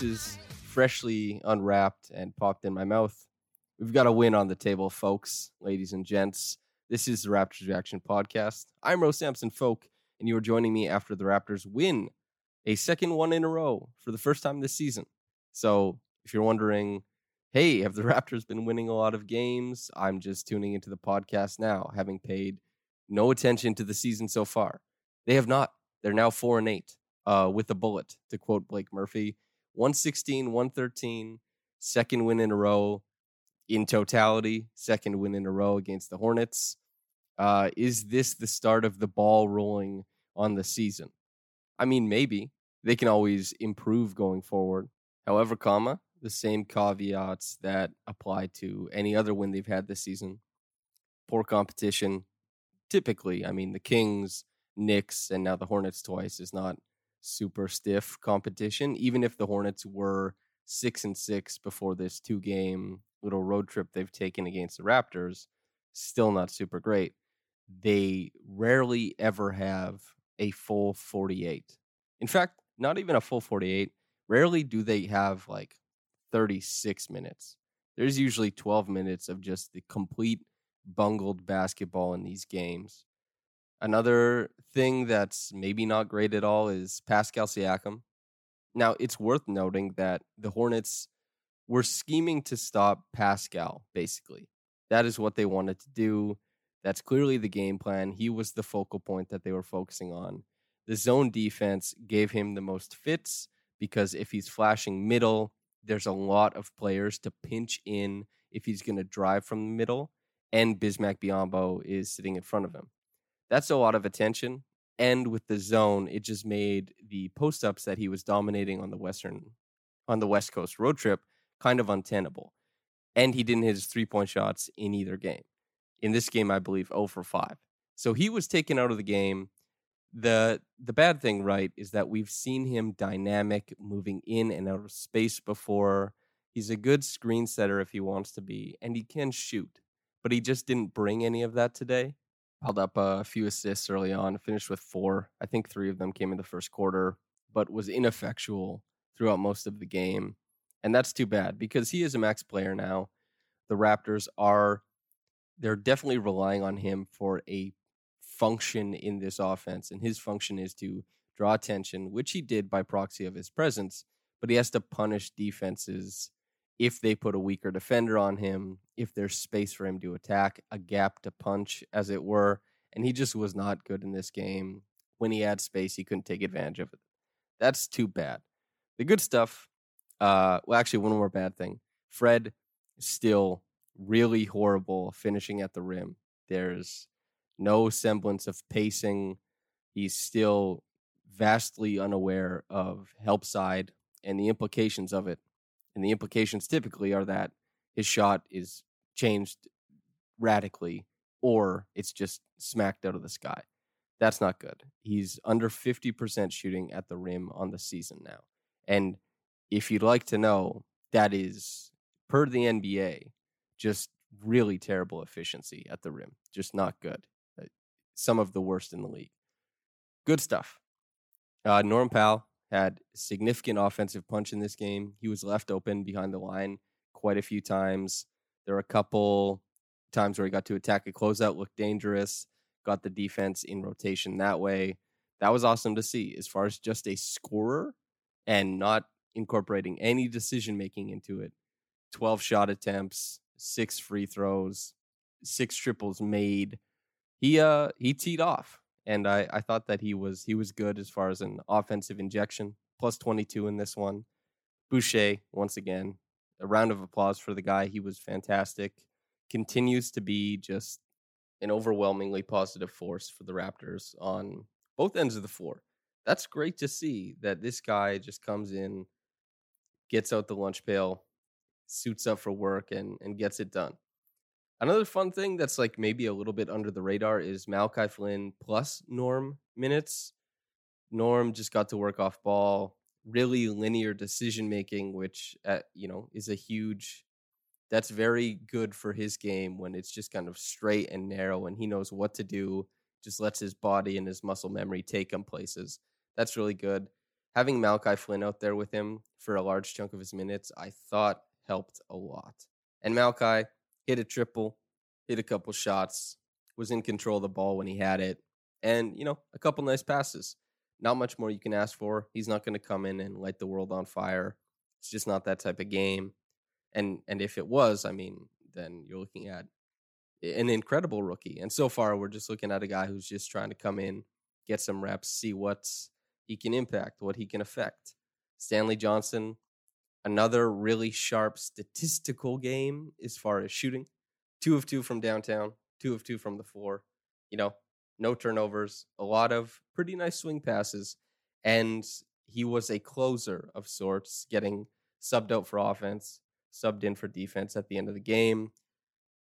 Pieces freshly unwrapped and popped in my mouth. We've got a win on the table, folks, ladies and gents. This is the Raptors Reaction Podcast. I'm Rose Samson Folk, and you are joining me after the Raptors win a second one in a row for the first time this season. So if you're wondering, hey, have the Raptors been winning a lot of games? I'm just tuning into the podcast now, having paid no attention to the season so far. They have not. They're now four and eight uh, with a bullet, to quote Blake Murphy. 116, 113, second win in a row in totality, second win in a row against the Hornets. Uh, is this the start of the ball rolling on the season? I mean, maybe they can always improve going forward. However, comma the same caveats that apply to any other win they've had this season. Poor competition. Typically, I mean, the Kings, Knicks, and now the Hornets twice is not super stiff competition. Even if the Hornets were six and six before this two game little road trip they've taken against the Raptors, still not super great. They rarely ever have a full 48. In fact, not even a full 48. Rarely do they have like 36 minutes. There's usually 12 minutes of just the complete bungled basketball in these games. Another thing that's maybe not great at all is Pascal Siakam. Now, it's worth noting that the Hornets were scheming to stop Pascal, basically. That is what they wanted to do. That's clearly the game plan. He was the focal point that they were focusing on. The zone defense gave him the most fits because if he's flashing middle, there's a lot of players to pinch in if he's going to drive from the middle, and Bismack Biyombo is sitting in front of him. That's a lot of attention. And with the zone, it just made the post ups that he was dominating on the western, on the West Coast road trip, kind of untenable. And he didn't hit his three point shots in either game. In this game, I believe 0 for 5. So he was taken out of the game. The the bad thing, right, is that we've seen him dynamic, moving in and out of space before. He's a good screen setter if he wants to be, and he can shoot. But he just didn't bring any of that today held up a few assists early on, finished with four. I think three of them came in the first quarter, but was ineffectual throughout most of the game. And that's too bad because he is a max player now. The Raptors are they're definitely relying on him for a function in this offense and his function is to draw attention, which he did by proxy of his presence, but he has to punish defenses if they put a weaker defender on him, if there's space for him to attack, a gap to punch, as it were. And he just was not good in this game. When he had space, he couldn't take advantage of it. That's too bad. The good stuff, uh, well, actually, one more bad thing. Fred still really horrible finishing at the rim. There's no semblance of pacing. He's still vastly unaware of help side and the implications of it and the implications typically are that his shot is changed radically or it's just smacked out of the sky. That's not good. He's under 50% shooting at the rim on the season now. And if you'd like to know, that is per the NBA, just really terrible efficiency at the rim. Just not good. Uh, Some of the worst in the league. Good stuff. Uh, Norm Powell had significant offensive punch in this game. He was left open behind the line quite a few times. There were a couple times where he got to attack a closeout, looked dangerous, got the defense in rotation that way. That was awesome to see. As far as just a scorer and not incorporating any decision making into it, 12 shot attempts, six free throws, six triples made. He uh he teed off and I, I thought that he was he was good as far as an offensive injection. Plus 22 in this one. Boucher, once again, a round of applause for the guy. He was fantastic. Continues to be just an overwhelmingly positive force for the Raptors on both ends of the floor. That's great to see that this guy just comes in, gets out the lunch pail, suits up for work, and and gets it done. Another fun thing that's like maybe a little bit under the radar is Malachi Flynn plus Norm minutes. Norm just got to work off ball, really linear decision making, which uh, you know is a huge. That's very good for his game when it's just kind of straight and narrow, and he knows what to do. Just lets his body and his muscle memory take him places. That's really good. Having Malachi Flynn out there with him for a large chunk of his minutes, I thought helped a lot. And Malachi hit a triple, hit a couple shots, was in control of the ball when he had it, and you know a couple nice passes. Not much more you can ask for. He's not going to come in and light the world on fire. It's just not that type of game. And and if it was, I mean, then you're looking at an incredible rookie. And so far, we're just looking at a guy who's just trying to come in, get some reps, see what he can impact, what he can affect. Stanley Johnson, another really sharp statistical game as far as shooting. Two of two from downtown, two of two from the floor. You know, no turnovers, a lot of pretty nice swing passes. And he was a closer of sorts, getting subbed out for offense, subbed in for defense at the end of the game.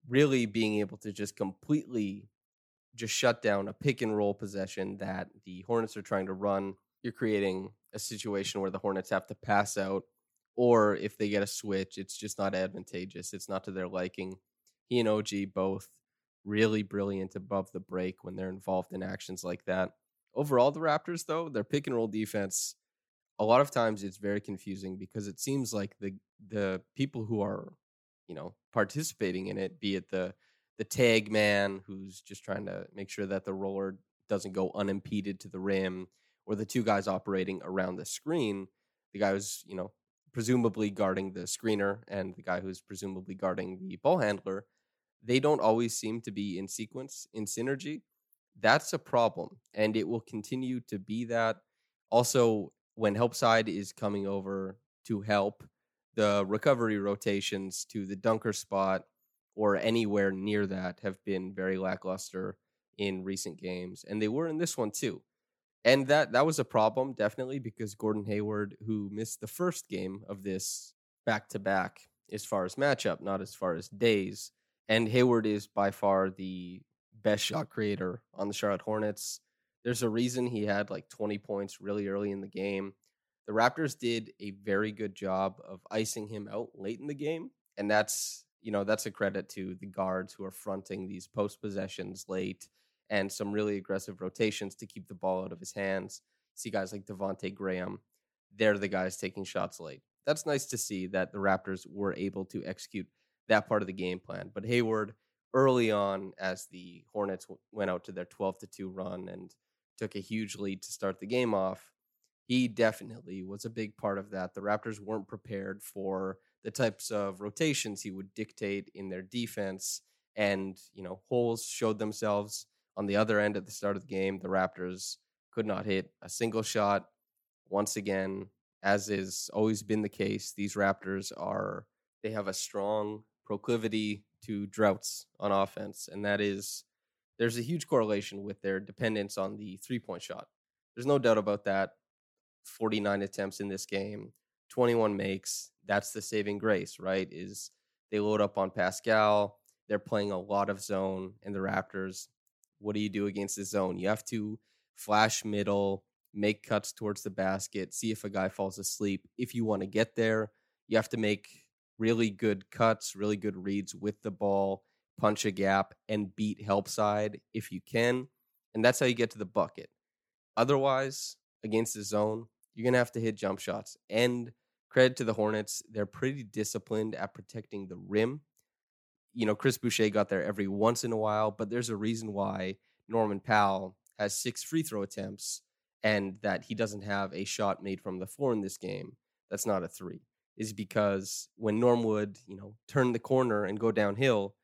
Really being able to just completely just shut down a pick and roll possession that the Hornets are trying to run. You're creating a situation where the Hornets have to pass out, or if they get a switch, it's just not advantageous. It's not to their liking. He and OG both really brilliant above the break when they're involved in actions like that. Overall, the Raptors, though, their pick and roll defense, a lot of times it's very confusing because it seems like the the people who are, you know, participating in it, be it the the tag man who's just trying to make sure that the roller doesn't go unimpeded to the rim, or the two guys operating around the screen, the guy who's, you know, presumably guarding the screener and the guy who's presumably guarding the ball handler, they don't always seem to be in sequence, in synergy. That's a problem. And it will continue to be that. Also, when help side is coming over to help, the recovery rotations to the dunker spot or anywhere near that have been very lackluster in recent games. And they were in this one too. And that that was a problem, definitely, because Gordon Hayward, who missed the first game of this back to back as far as matchup, not as far as days, and Hayward is by far the best shot creator on the Charlotte Hornets. There's a reason he had like 20 points really early in the game. The Raptors did a very good job of icing him out late in the game, and that's you know that's a credit to the guards who are fronting these post possessions late and some really aggressive rotations to keep the ball out of his hands. See guys like Devonte Graham, they're the guys taking shots late. That's nice to see that the Raptors were able to execute that part of the game plan. But Hayward, early on, as the Hornets w- went out to their 12 to 2 run and took a huge lead to start the game off, he definitely was a big part of that. The Raptors weren't prepared for the types of rotations he would dictate in their defense. And, you know, holes showed themselves on the other end at the start of the game. The Raptors could not hit a single shot. Once again, as is always been the case, these Raptors are, they have a strong proclivity to droughts on offense. And that is, there's a huge correlation with their dependence on the three point shot. There's no doubt about that. 49 attempts in this game, 21 makes. That's the saving grace, right? Is they load up on Pascal. They're playing a lot of zone, and the Raptors. What do you do against the zone? You have to flash middle, make cuts towards the basket, see if a guy falls asleep. If you want to get there, you have to make really good cuts, really good reads with the ball, punch a gap, and beat help side if you can. And that's how you get to the bucket. Otherwise, against the zone, you're going to have to hit jump shots. And credit to the Hornets, they're pretty disciplined at protecting the rim. You know, Chris Boucher got there every once in a while, but there's a reason why Norman Powell has six free throw attempts and that he doesn't have a shot made from the floor in this game that's not a three is because when Norm would, you know, turn the corner and go downhill,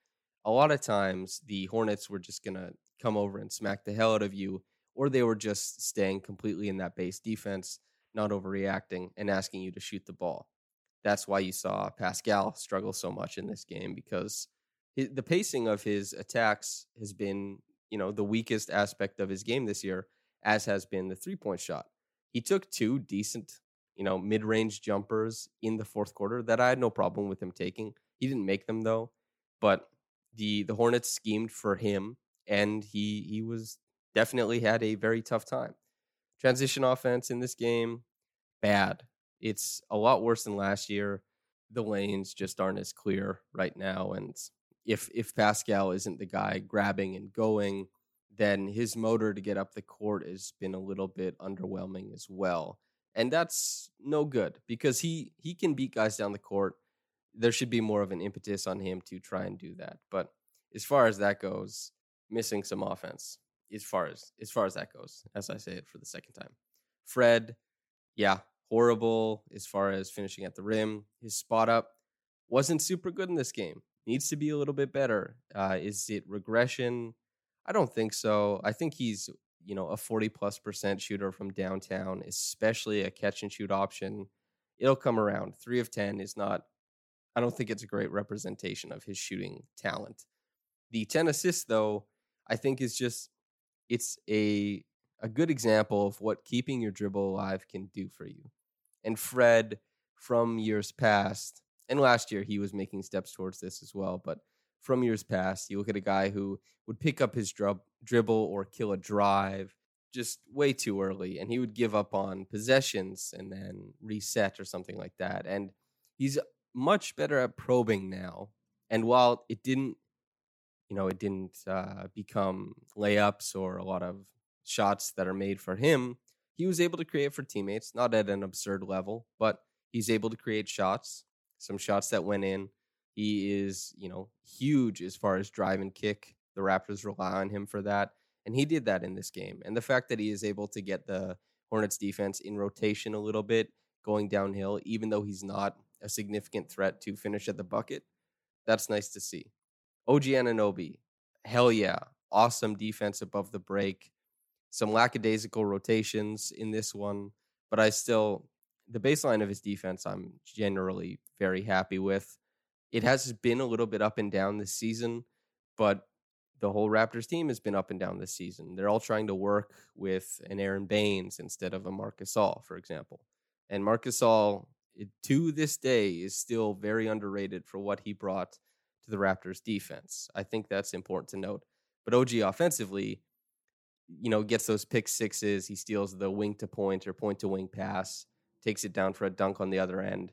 a lot of times the Hornets were just to come over and smack the hell out of you, or they were just staying completely in that base defense, not overreacting and asking you to shoot the ball. That's why you saw Pascal struggle so much in this game because the pacing of his attacks has been, you know, the weakest aspect of his game this year, as has been the three point shot. He took two decent you know, mid range jumpers in the fourth quarter that I had no problem with him taking. He didn't make them though, but the the Hornets schemed for him, and he he was definitely had a very tough time. Transition offense in this game, bad. It's a lot worse than last year. The lanes just aren't as clear right now, and if if Pascal isn't the guy grabbing and going, then his motor to get up the court has been a little bit underwhelming as well and that's no good because he he can beat guys down the court. There should be more of an impetus on him to try and do that. But as far as that goes, missing some offense. As far as as far as that goes, as I say it for the second time, Fred, yeah, horrible as far as finishing at the rim. His spot up wasn't super good in this game. Needs to be a little bit better. Uh, is it regression? I don't think so. I think he's you know a 40 plus percent shooter from downtown especially a catch and shoot option it'll come around 3 of 10 is not i don't think it's a great representation of his shooting talent the 10 assists though i think is just it's a a good example of what keeping your dribble alive can do for you and fred from years past and last year he was making steps towards this as well but from years past. You look at a guy who would pick up his drub, dribble or kill a drive just way too early, and he would give up on possessions and then reset or something like that. And he's much better at probing now. And while it didn't, you know, it didn't uh, become layups or a lot of shots that are made for him, he was able to create for teammates, not at an absurd level, but he's able to create shots, some shots that went in he is, you know, huge as far as drive and kick. The Raptors rely on him for that. And he did that in this game. And the fact that he is able to get the Hornets defense in rotation a little bit, going downhill, even though he's not a significant threat to finish at the bucket, that's nice to see. OG Anunoby, hell yeah. Awesome defense above the break. Some lackadaisical rotations in this one, but I still, the baseline of his defense, I'm generally very happy with it has been a little bit up and down this season, but the whole Raptors team has been up and down this season. They're all trying to work with an Aaron Baynes instead of a Marc Gasol, for example. And Marc Gasol, to this day, is still very underrated for what he brought to the Raptors defense. I think that's important to note. But OG offensively, you know, gets those pick sixes. He steals the wing to point or point to wing pass, takes it down for a dunk on the other end.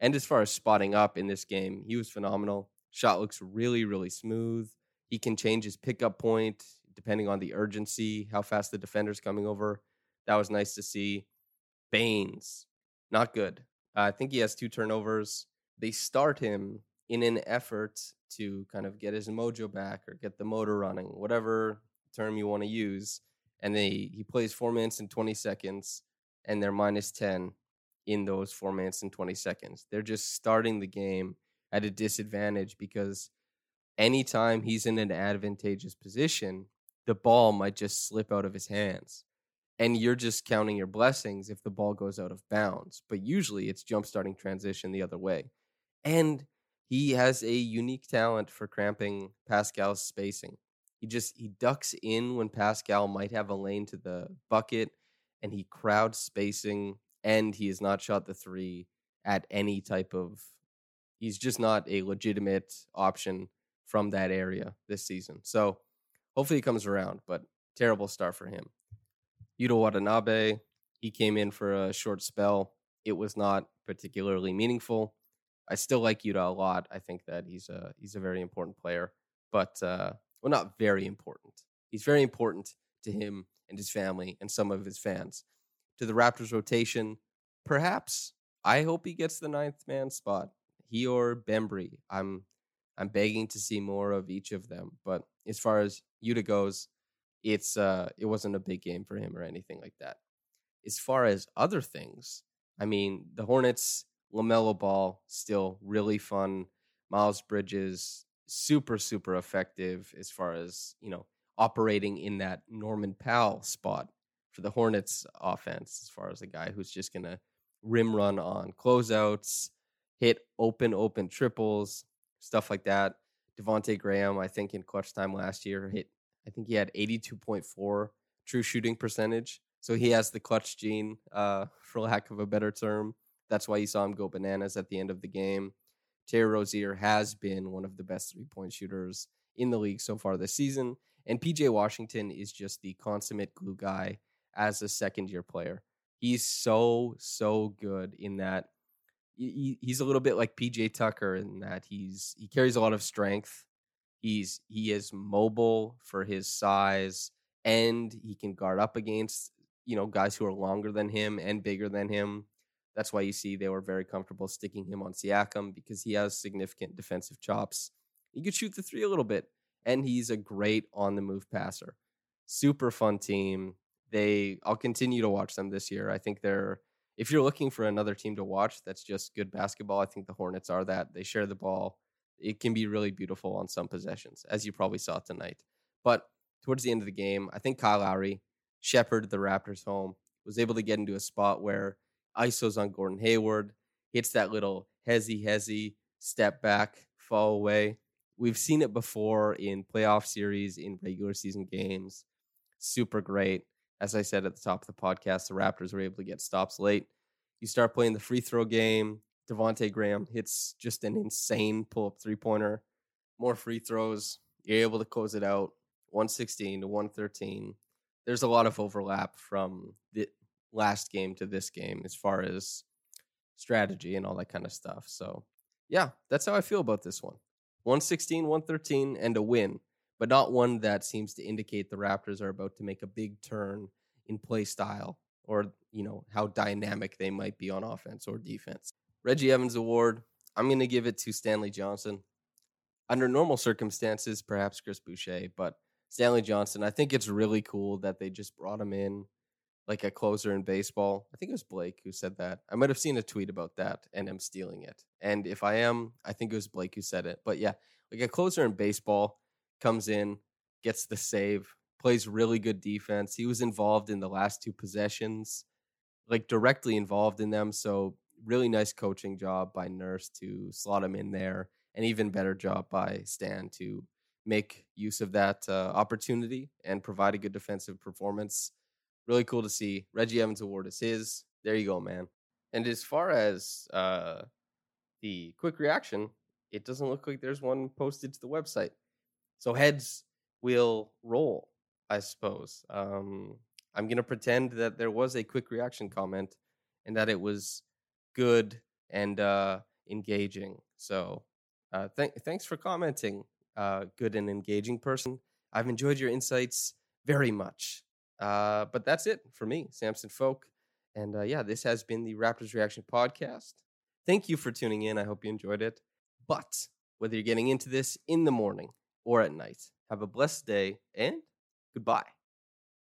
And as far as spotting up in this game, he was phenomenal. Shot looks really, really smooth. He can change his pickup point depending on the urgency, how fast the defender's coming over. That was nice to see. Baynes, not good. Uh, I think he has two turnovers. They start him in an effort to kind of get his mojo back or get the motor running, whatever term you want to use. And they he plays four minutes and 20 seconds, and they're minus 10 in those four minutes and 20 seconds. They're just starting the game at a disadvantage because anytime he's in an advantageous position, the ball might just slip out of his hands. And you're just counting your blessings if the ball goes out of bounds. But usually it's jump starting transition the other way. And he has a unique talent for cramping Pascal's spacing. He just he ducks in when Pascal might have a lane to the bucket and he crowd spacing and he has not shot the three at any type of. He's just not a legitimate option from that area this season. So hopefully he comes around, but terrible start for him. Yuta Watanabe, he came in for a short spell. It was not particularly meaningful. I still like Yuta a lot. I think that he's a he's a very important player, but uh, well, not very important. He's very important to him and his family and some of his fans. To the Raptors rotation, perhaps I hope he gets the ninth man spot. He or Bembry. I'm I'm begging to see more of each of them. But as far as Yuta goes, it's uh it wasn't a big game for him or anything like that. As far as other things, I mean, the Hornets, LaMelo Ball, still really fun. Miles Bridges, super, super effective as far as, you know, operating in that Norman Powell spot for the Hornets offense, as far as a guy who's just going to rim run on closeouts, hit open, open triples, stuff like that. Devonte Graham, I think in clutch time last year, hit, I think he had 82.4 true shooting percentage. So he has the clutch gene, uh, for lack of a better term. That's why you saw him go bananas at the end of the game. Terry Rozier has been one of the best three point shooters in the league so far this season. And PJ Washington is just the consummate glue guy as a second year player. He's so, so good in that he, he's a little bit like PJ Tucker in that he's he carries a lot of strength. He's he is mobile for his size and he can guard up against you know guys who are longer than him and bigger than him. That's why you see they were very comfortable sticking him on Siakam because he has significant defensive chops. He could shoot the three a little bit, and he's a great on the move passer. Super fun team. They I'll continue to watch them this year. I think they're if you're looking for another team to watch that's just good basketball, I think the Hornets are that. They share the ball. It can be really beautiful on some possessions, as you probably saw tonight. But towards the end of the game, I think Kyle Lowry shepherded the Raptors home, was able to get into a spot where ISO's on Gordon Hayward, hits that little hezzy hezzy step back, fall away. We've seen it before in playoff series, in regular season games. Super great. As I said at the top of the podcast, the Raptors were able to get stops late. You start playing the free throw game. Devonte Graham hits just an insane pull up three pointer. More free throws. You're able to close it out 116 to 113. There's a lot of overlap from the last game to this game as far as strategy and all that kind of stuff. So, yeah, that's how I feel about this one. 116, 113, and a win but not one that seems to indicate the Raptors are about to make a big turn in play style or, you know, how dynamic they might be on offense or defense. Reggie Evans Award, I'm going to give it to Stanley Johnson. Under normal circumstances, perhaps Chris Boucher, but Stanley Johnson, I think it's really cool that they just brought him in like a closer in baseball. I think it was Blake who said that. I might have seen a tweet about that and I'm stealing it. And if I am, I think it was Blake who said it. But yeah, like a closer in baseball comes in, gets the save, plays really good defense. He was involved in the last two possessions, like directly involved in them. So, really nice coaching job by Nurse to slot him in there, and even better job by Stan to make use of that uh, opportunity and provide a good defensive performance. Really cool to see. Reggie Evans Award is his. There you go, man. And as far as uh, the quick reaction, it doesn't look like there's one posted to the website. So heads will roll, I suppose. Um, I'm going to pretend that there was a quick reaction comment and that it was good and uh, engaging. So uh, th- thanks for commenting, uh, good and engaging person. I've enjoyed your insights very much. Uh, but that's it for me, Samson Folk. And uh, yeah, this has been the Raptors Reaction Podcast. Thank you for tuning in. I hope you enjoyed it. But whether you're getting into this in the morning, or at night. Have a blessed day and goodbye.